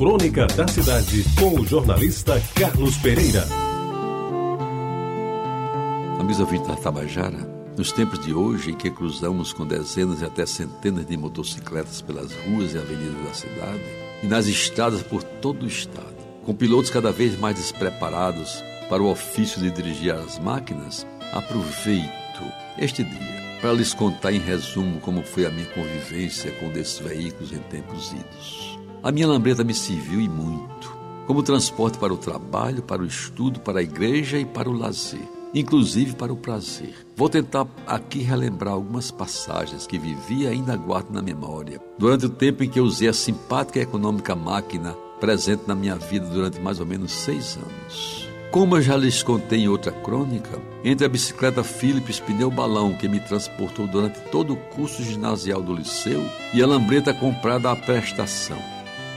Crônica da Cidade, com o jornalista Carlos Pereira. Amigos ouvintes da Tabajara, nos tempos de hoje em que cruzamos com dezenas e até centenas de motocicletas pelas ruas e avenidas da cidade e nas estradas por todo o estado, com pilotos cada vez mais despreparados para o ofício de dirigir as máquinas, aproveito este dia para lhes contar em resumo como foi a minha convivência com desses veículos em tempos idos. A minha lambreta me serviu e muito, como transporte para o trabalho, para o estudo, para a igreja e para o lazer, inclusive para o prazer. Vou tentar aqui relembrar algumas passagens que vivi e ainda guardo na memória, durante o tempo em que usei a simpática e econômica máquina presente na minha vida durante mais ou menos seis anos. Como eu já lhes contei em outra crônica, entre a bicicleta Philips pneu balão que me transportou durante todo o curso ginasial do liceu e a lambreta comprada à prestação,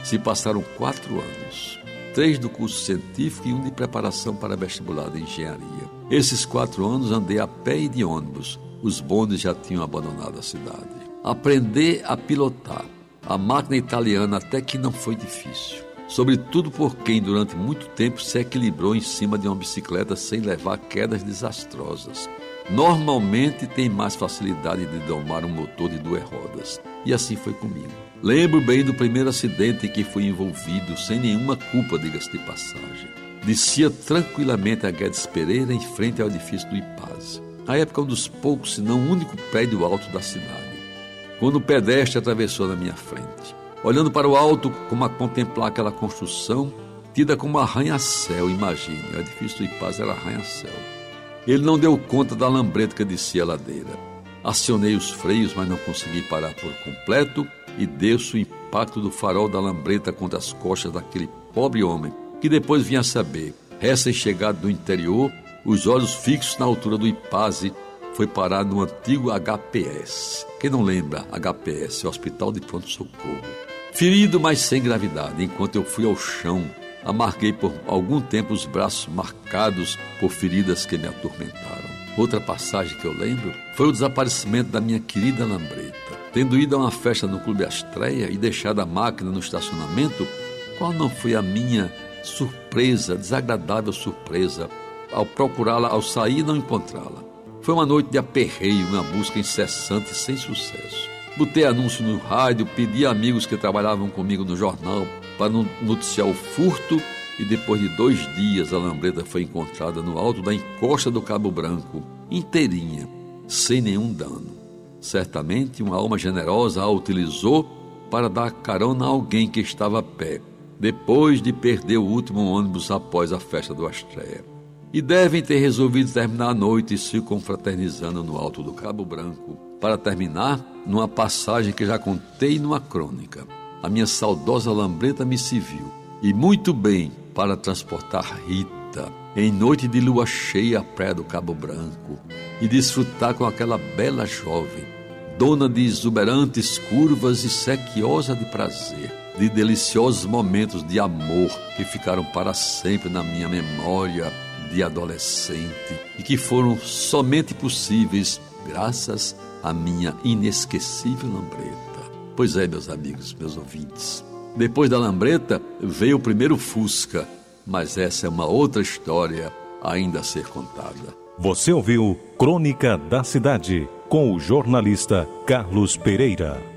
se passaram quatro anos. Três do curso científico e um de preparação para vestibular de engenharia. Esses quatro anos andei a pé e de ônibus. Os bondes já tinham abandonado a cidade. Aprender a pilotar a máquina italiana até que não foi difícil sobretudo por quem durante muito tempo se equilibrou em cima de uma bicicleta sem levar quedas desastrosas. Normalmente tem mais facilidade de domar um motor de duas rodas. E assim foi comigo. Lembro bem do primeiro acidente em que fui envolvido, sem nenhuma culpa, diga-se de passagem. Descia tranquilamente a Guedes Pereira em frente ao edifício do IPAS. Na época, um dos poucos, se não o único prédio alto da cidade. Quando o pedestre atravessou na minha frente olhando para o alto como a contemplar aquela construção, tida como arranha-céu, imagine, o edifício do Ipaz era arranha-céu. Ele não deu conta da lambreta que descia a ladeira. Acionei os freios, mas não consegui parar por completo e desço o impacto do farol da lambreta contra as costas daquele pobre homem, que depois vinha saber, recém-chegado do interior, os olhos fixos na altura do Ipaze, foi parar no antigo HPS. Quem não lembra, HPS, Hospital de Pronto Socorro. Ferido, mas sem gravidade, enquanto eu fui ao chão, amarguei por algum tempo os braços marcados por feridas que me atormentaram. Outra passagem que eu lembro foi o desaparecimento da minha querida Lambreta. Tendo ido a uma festa no Clube Astreia e deixado a máquina no estacionamento, qual não foi a minha surpresa, desagradável surpresa, ao procurá-la, ao sair e não encontrá-la? Foi uma noite de aperreio, uma busca incessante sem sucesso. Botei anúncio no rádio, pedi a amigos que trabalhavam comigo no jornal para noticiar o furto e depois de dois dias a lambreta foi encontrada no alto da encosta do Cabo Branco, inteirinha, sem nenhum dano. Certamente uma alma generosa a utilizou para dar carona a alguém que estava a pé, depois de perder o último ônibus após a festa do Astréia. E devem ter resolvido terminar a noite se confraternizando no alto do Cabo Branco, para terminar numa passagem que já contei numa crônica. A minha saudosa lambreta me serviu, e muito bem, para transportar Rita em noite de lua cheia à praia do Cabo Branco e desfrutar com aquela bela jovem, dona de exuberantes curvas e sequiosa de prazer, de deliciosos momentos de amor que ficaram para sempre na minha memória de adolescente e que foram somente possíveis graças à minha inesquecível lambreta. Pois é, meus amigos, meus ouvintes. Depois da lambreta veio o primeiro Fusca, mas essa é uma outra história ainda a ser contada. Você ouviu Crônica da Cidade com o jornalista Carlos Pereira.